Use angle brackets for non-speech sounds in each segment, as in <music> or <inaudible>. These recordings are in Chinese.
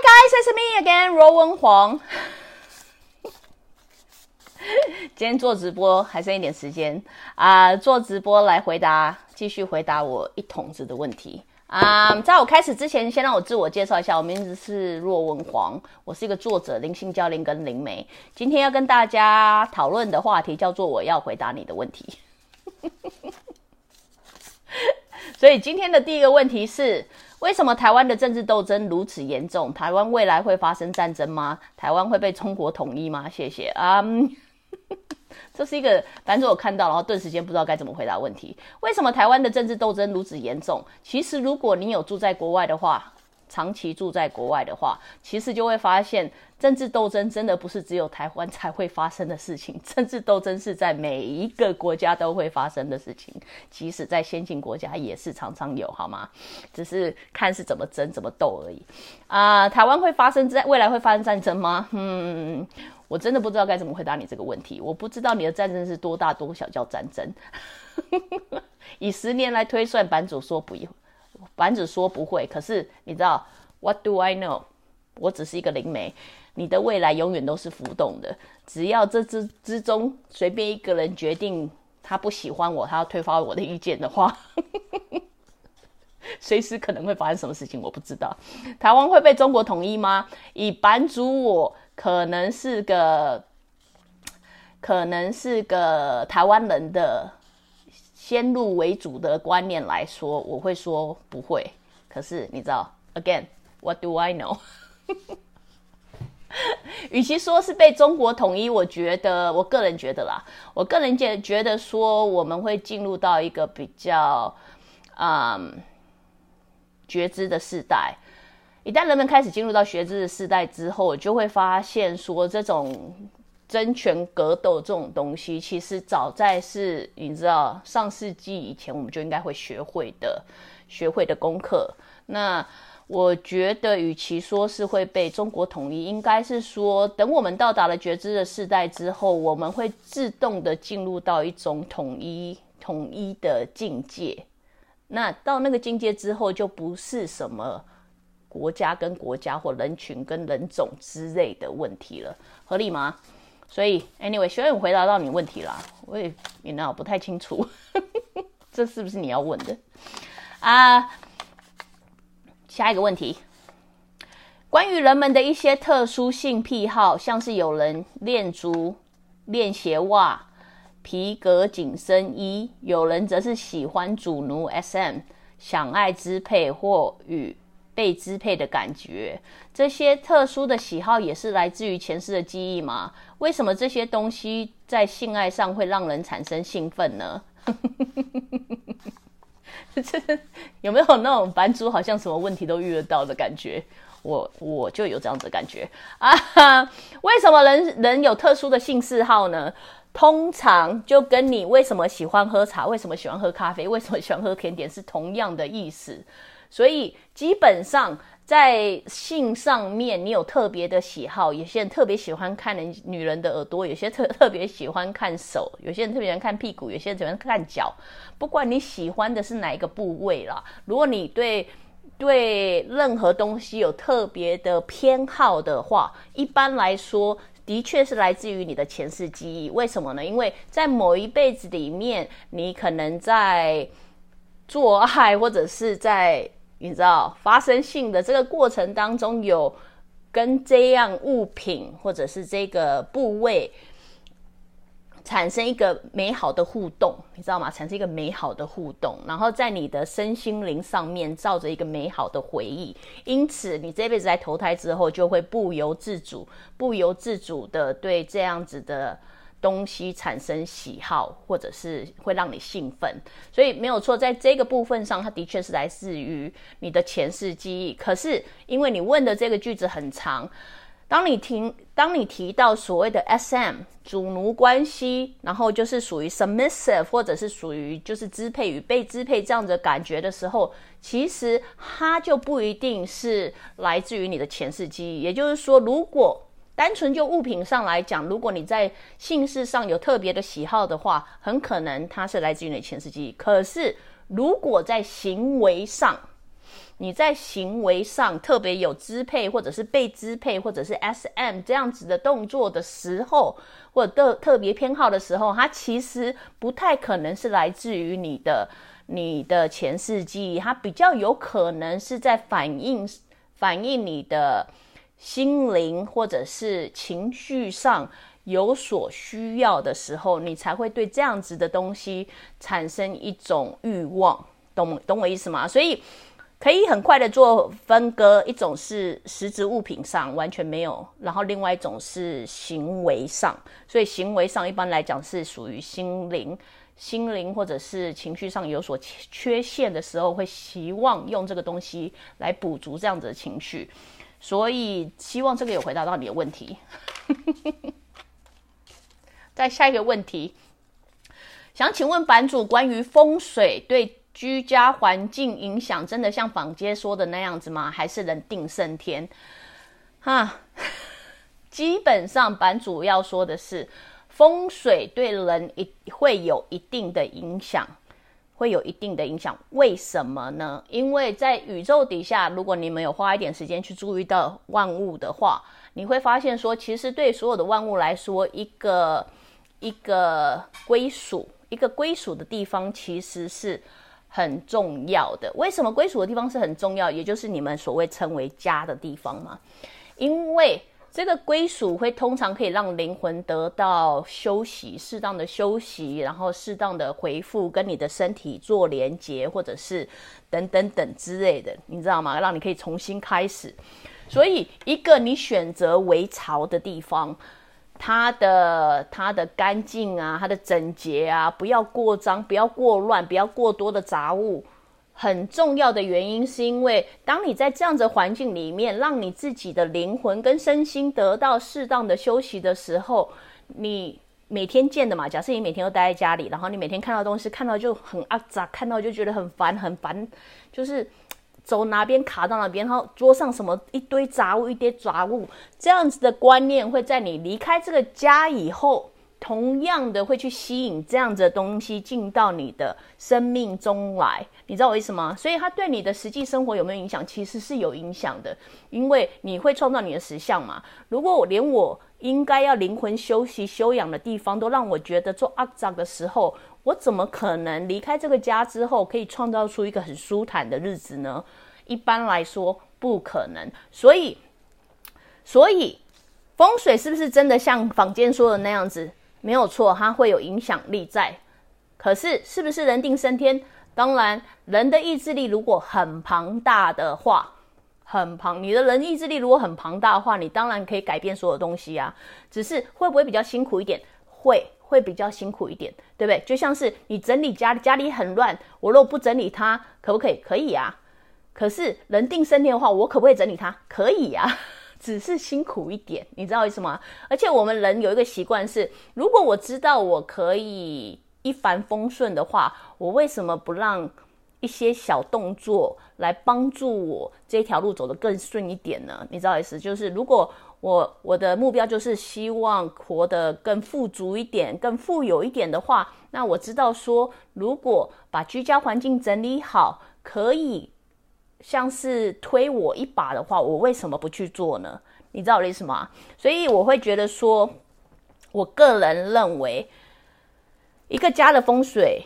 guys, it's me again, 罗文黄。今天做直播还剩一点时间啊、做直播来回答，继续回答我一桶子的问题啊、在我开始之前，先让我自我介绍一下，我名字是若文黄，我是一个作者、灵性教练跟灵媒。今天要跟大家讨论的话题叫做“我要回答你的问题”。<laughs> 所以今天的第一个问题是：为什么台湾的政治斗争如此严重？台湾未来会发生战争吗？台湾会被中国统一吗？谢谢啊。嗯 <laughs> 这是一个，反正我看到，然后顿时间不知道该怎么回答问题。为什么台湾的政治斗争如此严重？其实，如果你有住在国外的话，长期住在国外的话，其实就会发现，政治斗争真的不是只有台湾才会发生的事情，政治斗争是在每一个国家都会发生的事情，即使在先进国家也是常常有，好吗？只是看是怎么争、怎么斗而已。啊、台湾会发生在未来会发生战争吗？嗯。我真的不知道该怎么回答你这个问题。我不知道你的战争是多大多小叫战争。<laughs> 以十年来推算，版主说不，版主说不会。可是你知道，What do I know？我只是一个灵媒。你的未来永远都是浮动的。只要这之之中随便一个人决定他不喜欢我，他要推翻我的意见的话，<laughs> 随时可能会发生什么事情，我不知道。台湾会被中国统一吗？以版主我。可能是个，可能是个台湾人的先入为主的观念来说，我会说不会。可是你知道，again，what do I know？<laughs> 与其说是被中国统一，我觉得，我个人觉得啦，我个人觉觉得说，我们会进入到一个比较，嗯，觉知的时代。一旦人们开始进入到学知的时代之后，就会发现说，这种争权格斗这种东西，其实早在是你知道上世纪以前，我们就应该会学会的、学会的功课。那我觉得，与其说是会被中国统一，应该是说，等我们到达了觉知的时代之后，我们会自动的进入到一种统一、统一的境界。那到那个境界之后，就不是什么。国家跟国家或人群跟人种之类的问题了，合理吗？所以，anyway，学员回答到你问题啦，我也你那不太清楚，<laughs> 这是不是你要问的啊？下一个问题，关于人们的一些特殊性癖好，像是有人练足、练鞋袜、皮革紧身衣，有人则是喜欢主奴 SM，想爱支配或与。被支配的感觉，这些特殊的喜好也是来自于前世的记忆吗？为什么这些东西在性爱上会让人产生兴奋呢？<laughs> 有没有那种版主好像什么问题都遇得到的感觉？我我就有这样子的感觉啊！为什么人人有特殊的性嗜好呢？通常就跟你为什么喜欢喝茶、为什么喜欢喝咖啡、为什么喜欢喝甜点是同样的意思。所以基本上在性上面，你有特别的喜好。有些人特别喜欢看人女人的耳朵，有些特特别喜欢看手，有些人特别喜欢看屁股，有些人喜欢看脚。不管你喜欢的是哪一个部位啦，如果你对对任何东西有特别的偏好的话，一般来说，的确是来自于你的前世记忆。为什么呢？因为在某一辈子里面，你可能在做爱或者是在你知道发生性的这个过程当中，有跟这样物品或者是这个部位产生一个美好的互动，你知道吗？产生一个美好的互动，然后在你的身心灵上面照着一个美好的回忆，因此你这辈子在投胎之后，就会不由自主、不由自主的对这样子的东西产生喜好，或者是会让你兴奋，所以没有错，在这个部分上，它的确是来自于你的前世记忆。可是因为你问的这个句子很长，当你听，当你提到所谓的 SM 主奴关系，然后就是属于 submissive，或者是属于就是支配与被支配这样的感觉的时候，其实它就不一定是来自于你的前世记忆。也就是说，如果单纯就物品上来讲，如果你在姓氏上有特别的喜好的话，很可能它是来自于你的前世记忆。可是，如果在行为上，你在行为上特别有支配，或者是被支配，或者是 S.M 这样子的动作的时候，或者特特别偏好的时候，它其实不太可能是来自于你的你的前世记忆，它比较有可能是在反映反映你的。心灵或者是情绪上有所需要的时候，你才会对这样子的东西产生一种欲望，懂懂我意思吗？所以可以很快的做分割，一种是实质物品上完全没有，然后另外一种是行为上。所以行为上一般来讲是属于心灵、心灵或者是情绪上有所缺陷的时候，会希望用这个东西来补足这样子的情绪。所以希望这个有回答到你的问题。<laughs> 再下一个问题，想请问版主关于风水对居家环境影响，真的像坊间说的那样子吗？还是人定胜天？哈，基本上版主要说的是风水对人一会有一定的影响。会有一定的影响，为什么呢？因为在宇宙底下，如果你们有花一点时间去注意到万物的话，你会发现说，其实对所有的万物来说，一个一个归属，一个归属的地方，其实是很重要的。为什么归属的地方是很重要？也就是你们所谓称为家的地方嘛，因为。这个归属会通常可以让灵魂得到休息，适当的休息，然后适当的回复，跟你的身体做连接，或者是等等等之类的，你知道吗？让你可以重新开始。所以，一个你选择为巢的地方，它的它的干净啊，它的整洁啊，不要过脏，不要过乱，不要过多的杂物。很重要的原因是因为，当你在这样的环境里面，让你自己的灵魂跟身心得到适当的休息的时候，你每天见的嘛，假设你每天都待在家里，然后你每天看到东西，看到就很阿杂，看到就觉得很烦，很烦，就是走哪边卡到哪边，然后桌上什么一堆杂物，一堆杂物，这样子的观念会在你离开这个家以后。同样的会去吸引这样子的东西进到你的生命中来，你知道我意思吗？所以它对你的实际生活有没有影响？其实是有影响的，因为你会创造你的实相嘛。如果我连我应该要灵魂休息休养的地方都让我觉得做阿扎的时候，我怎么可能离开这个家之后可以创造出一个很舒坦的日子呢？一般来说不可能。所以，所以风水是不是真的像坊间说的那样子？没有错，它会有影响力在。可是，是不是人定胜天？当然，人的意志力如果很庞大的话，很庞，你的人意志力如果很庞大的话，你当然可以改变所有东西啊。只是会不会比较辛苦一点？会，会比较辛苦一点，对不对？就像是你整理家，家里很乱，我如果不整理它，可不可以？可以啊。可是人定胜天的话，我可不可以整理它？可以呀。只是辛苦一点，你知道为什么？而且我们人有一个习惯是，如果我知道我可以一帆风顺的话，我为什么不让一些小动作来帮助我这条路走得更顺一点呢？你知道意思？就是如果我我的目标就是希望活得更富足一点、更富有一点的话，那我知道说，如果把居家环境整理好，可以。像是推我一把的话，我为什么不去做呢？你知道我的意思吗？所以我会觉得说，我个人认为，一个家的风水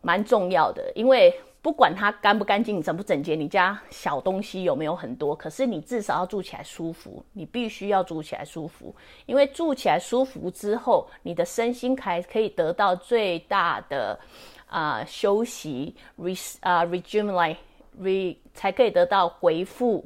蛮重要的，因为不管它干不干净、整不整洁，你家小东西有没有很多，可是你至少要住起来舒服。你必须要住起来舒服，因为住起来舒服之后，你的身心才可以得到最大的啊休息，re 啊 rejuvenate。Re 才可以得到回复、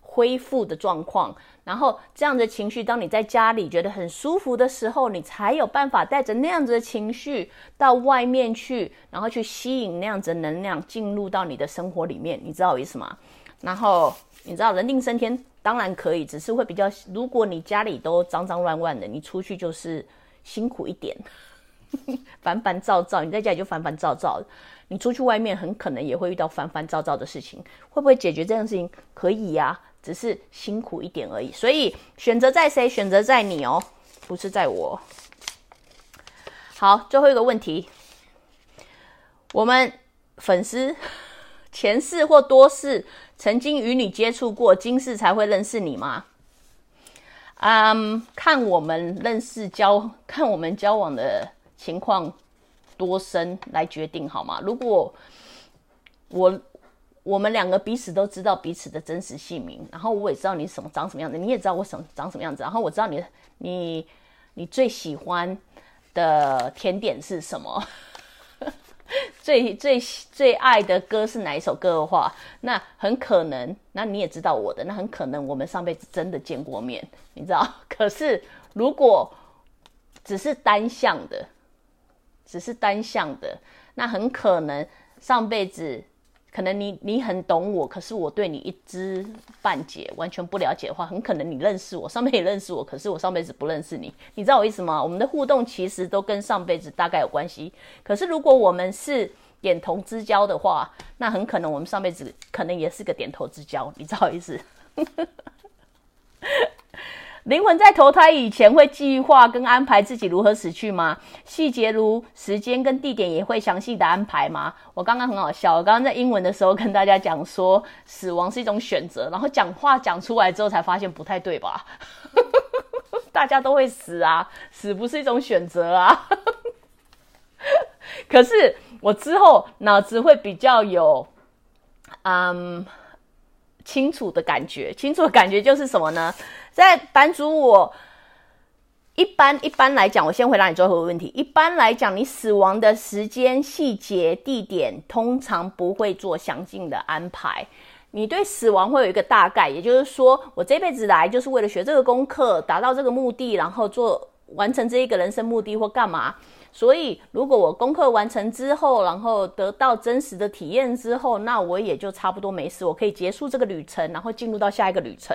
恢复的状况。然后这样的情绪，当你在家里觉得很舒服的时候，你才有办法带着那样子的情绪到外面去，然后去吸引那样子的能量进入到你的生活里面。你知道我意思吗？然后你知道人定胜天当然可以，只是会比较，如果你家里都脏脏乱乱的，你出去就是辛苦一点，<laughs> 烦烦躁躁。你在家里就烦烦躁躁，你出去外面很可能也会遇到烦烦躁躁的事情。会不会解决这件事情？可以呀。只是辛苦一点而已，所以选择在谁？选择在你哦，不是在我。好，最后一个问题，我们粉丝 <laughs> 前世或多世曾经与你接触过，今世才会认识你吗？嗯，看我们认识交，看我们交往的情况多深来决定好吗？如果我。我们两个彼此都知道彼此的真实姓名，然后我也知道你什么长什么样子，你也知道我什长什么样子，然后我知道你你你最喜欢的甜点是什么，<laughs> 最最最爱的歌是哪一首歌的话，那很可能，那你也知道我的，那很可能我们上辈子真的见过面，你知道？<laughs> 可是如果只是单向的，只是单向的，那很可能上辈子。可能你你很懂我，可是我对你一知半解，完全不了解的话，很可能你认识我，上辈也认识我，可是我上辈子不认识你，你知道我意思吗？我们的互动其实都跟上辈子大概有关系。可是如果我们是点头之交的话，那很可能我们上辈子可能也是个点头之交，你知道我意思？灵魂在投胎以前会计划跟安排自己如何死去吗？细节如时间跟地点也会详细的安排吗？我刚刚很好笑，我刚刚在英文的时候跟大家讲说，死亡是一种选择，然后讲话讲出来之后才发现不太对吧？<laughs> 大家都会死啊，死不是一种选择啊。<laughs> 可是我之后脑子会比较有，嗯。清楚的感觉，清楚的感觉就是什么呢？在版主，我一般一般来讲，我先回答你最后一个问题。一般来讲，你死亡的时间、细节、地点，通常不会做详尽的安排。你对死亡会有一个大概，也就是说，我这辈子来就是为了学这个功课，达到这个目的，然后做完成这一个人生目的或干嘛。所以，如果我功课完成之后，然后得到真实的体验之后，那我也就差不多没事，我可以结束这个旅程，然后进入到下一个旅程，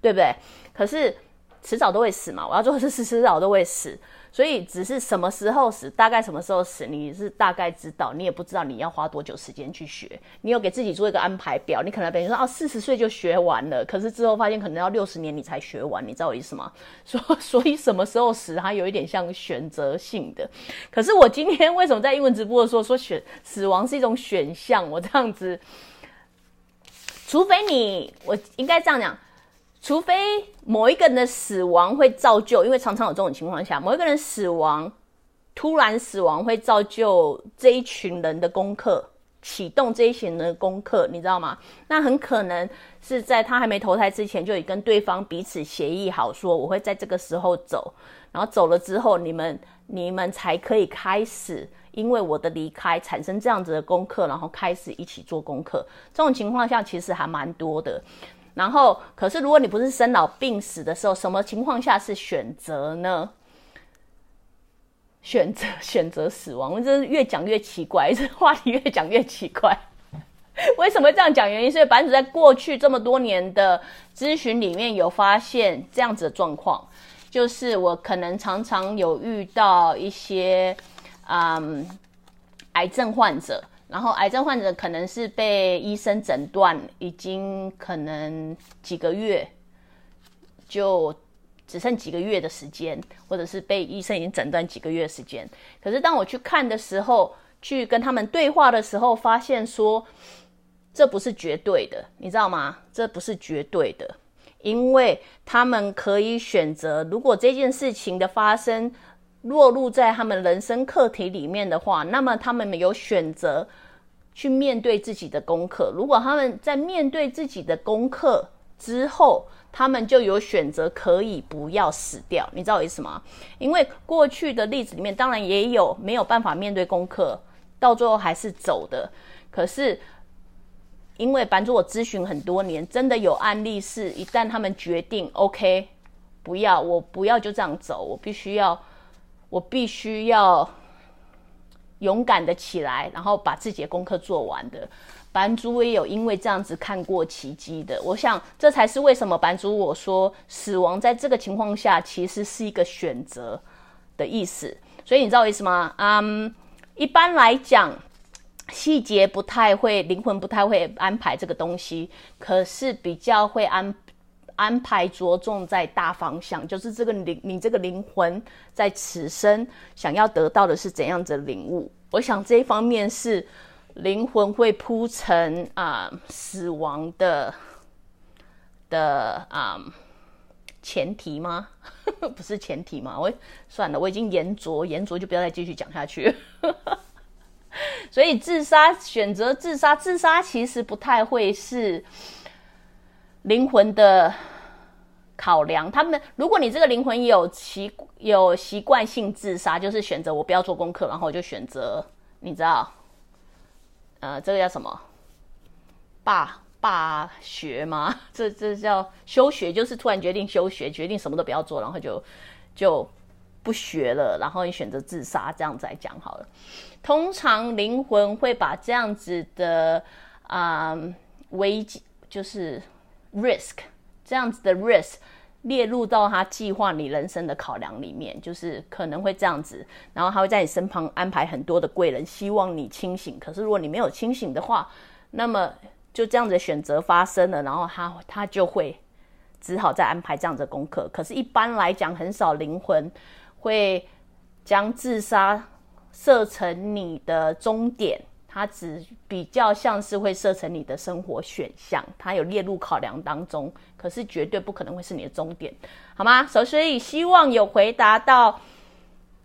对不对？可是迟早都会死嘛，我要做的是迟早都会死。所以只是什么时候死，大概什么时候死，你是大概知道，你也不知道你要花多久时间去学。你有给自己做一个安排表，你可能比如说哦，四十岁就学完了，可是之后发现可能要六十年你才学完，你知道我意思吗？所所以什么时候死，它有一点像选择性的。可是我今天为什么在英文直播的时候说选死亡是一种选项？我这样子，除非你，我应该这样讲。除非某一个人的死亡会造就，因为常常有这种情况下，某一个人死亡，突然死亡会造就这一群人的功课，启动这一群人的功课，你知道吗？那很可能是在他还没投胎之前，就已跟对方彼此协议好，说我会在这个时候走，然后走了之后，你们你们才可以开始，因为我的离开产生这样子的功课，然后开始一起做功课。这种情况下其实还蛮多的。然后，可是如果你不是生老病死的时候，什么情况下是选择呢？<laughs> 选择 <laughs> 选择死亡，我真是越讲越奇怪，这话题越讲越奇怪。<laughs> 为什么这样讲？原因是版主在过去这么多年的咨询里面有发现这样子的状况，就是我可能常常有遇到一些嗯癌症患者。然后，癌症患者可能是被医生诊断，已经可能几个月，就只剩几个月的时间，或者是被医生已经诊断几个月时间。可是当我去看的时候，去跟他们对话的时候，发现说这不是绝对的，你知道吗？这不是绝对的，因为他们可以选择，如果这件事情的发生。落入在他们人生课题里面的话，那么他们有选择去面对自己的功课。如果他们在面对自己的功课之后，他们就有选择可以不要死掉。你知道我意思吗？因为过去的例子里面，当然也有没有办法面对功课，到最后还是走的。可是因为版主我咨询很多年，真的有案例是，一旦他们决定 OK，不要我不要就这样走，我必须要我必须要勇敢的起来，然后把自己的功课做完的。版主也有因为这样子看过奇迹的，我想这才是为什么版主我说死亡在这个情况下其实是一个选择的意思。所以你知道我意思吗？嗯，一般来讲。细节不太会，灵魂不太会安排这个东西，可是比较会安安排着重在大方向，就是这个灵，你这个灵魂在此生想要得到的是怎样的领悟？我想这一方面是灵魂会铺成啊死亡的的啊前提吗？<laughs> 不是前提吗？我算了，我已经言拙言拙，就不要再继续讲下去。<laughs> 所以自杀选择自杀，自杀其实不太会是灵魂的考量。他们，如果你这个灵魂有习有习惯性自杀，就是选择我不要做功课，然后我就选择你知道，呃，这个叫什么？罢罢学吗？<laughs> 这这叫休学，就是突然决定休学，决定什么都不要做，然后就就。不学了，然后你选择自杀，这样子来讲好了。通常灵魂会把这样子的啊危机，就是 risk 这样子的 risk 列入到他计划你人生的考量里面，就是可能会这样子。然后他会在你身旁安排很多的贵人，希望你清醒。可是如果你没有清醒的话，那么就这样子的选择发生了，然后他他就会只好再安排这样的功课。可是，一般来讲，很少灵魂。会将自杀设成你的终点，它只比较像是会设成你的生活选项，它有列入考量当中，可是绝对不可能会是你的终点，好吗？所以希望有回答到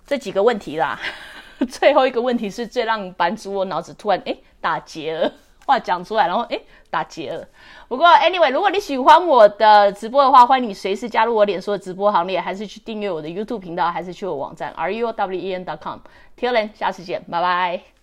这几个问题啦。<laughs> 最后一个问题是最让版主我脑子突然诶打结了。话讲出来，然后哎打结了。不过 anyway，如果你喜欢我的直播的话，欢迎你随时加入我脸书的直播行列，还是去订阅我的 YouTube 频道，还是去我网站 ruwen.com。Till then，下次见，拜拜。